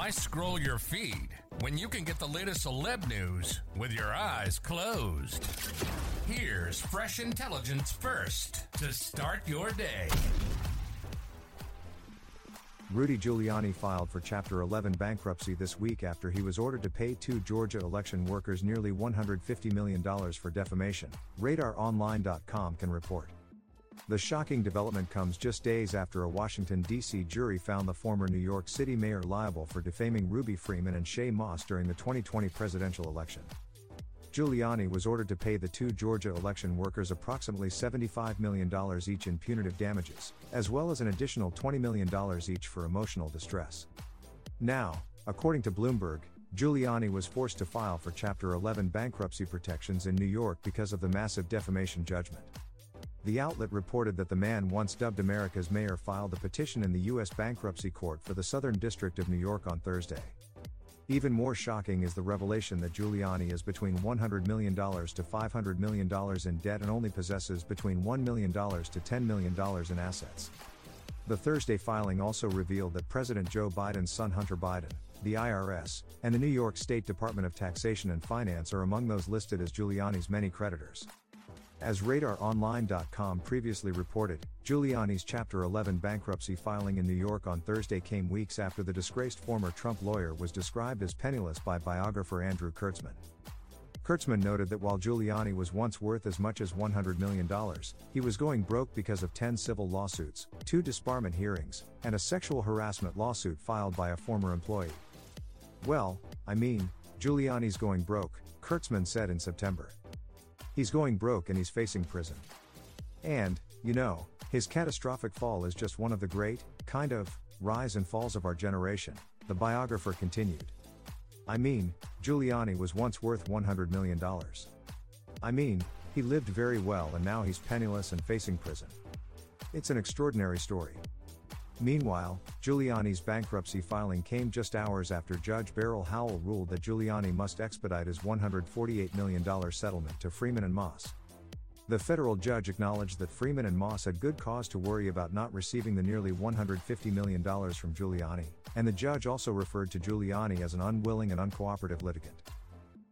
Why scroll your feed when you can get the latest celeb news with your eyes closed? Here's fresh intelligence first to start your day. Rudy Giuliani filed for Chapter 11 bankruptcy this week after he was ordered to pay two Georgia election workers nearly $150 million for defamation. RadarOnline.com can report. The shocking development comes just days after a Washington, D.C. jury found the former New York City mayor liable for defaming Ruby Freeman and Shaye Moss during the 2020 presidential election. Giuliani was ordered to pay the two Georgia election workers approximately $75 million each in punitive damages, as well as an additional $20 million each for emotional distress. Now, according to Bloomberg, Giuliani was forced to file for Chapter 11 bankruptcy protections in New York because of the massive defamation judgment. The outlet reported that the man once dubbed America's mayor filed a petition in the U.S. Bankruptcy Court for the Southern District of New York on Thursday. Even more shocking is the revelation that Giuliani is between $100 million to $500 million in debt and only possesses between $1 million to $10 million in assets. The Thursday filing also revealed that President Joe Biden's son Hunter Biden, the IRS, and the New York State Department of Taxation and Finance are among those listed as Giuliani's many creditors. As RadarOnline.com previously reported, Giuliani's Chapter 11 bankruptcy filing in New York on Thursday came weeks after the disgraced former Trump lawyer was described as penniless by biographer Andrew Kirtzman. Kirtzman noted that while Giuliani was once worth as much as $100 million, he was going broke because of 10 civil lawsuits, two disbarment hearings, and a sexual harassment lawsuit filed by a former employee. Well, I mean, Giuliani's going broke, Kirtzman said in September. He's going broke and he's facing prison. And, you know, his catastrophic fall is just one of the great, kind of, rise and falls of our generation, the biographer continued. I mean, Giuliani was once worth $100 million. I mean, he lived very well and now he's penniless and facing prison. It's an extraordinary story. Meanwhile, Giuliani's bankruptcy filing came just hours after Judge Beryl Howell ruled that Giuliani must expedite his $148 million settlement to Freeman and Moss. The federal judge acknowledged that Freeman and Moss had good cause to worry about not receiving the nearly $150 million from Giuliani, and the judge also referred to Giuliani as an unwilling and uncooperative litigant.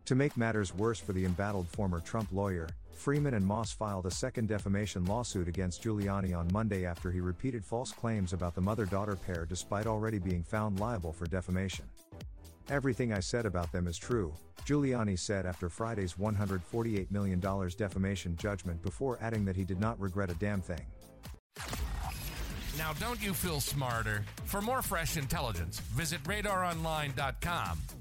To make matters worse for the embattled former Trump lawyer, Freeman and Moss filed a second defamation lawsuit against Giuliani on Monday after he repeated false claims about the mother daughter pair despite already being found liable for defamation. Everything I said about them is true, Giuliani said after Friday's $148 million defamation judgment before adding that he did not regret a damn thing. Now, don't you feel smarter? For more fresh intelligence, visit radaronline.com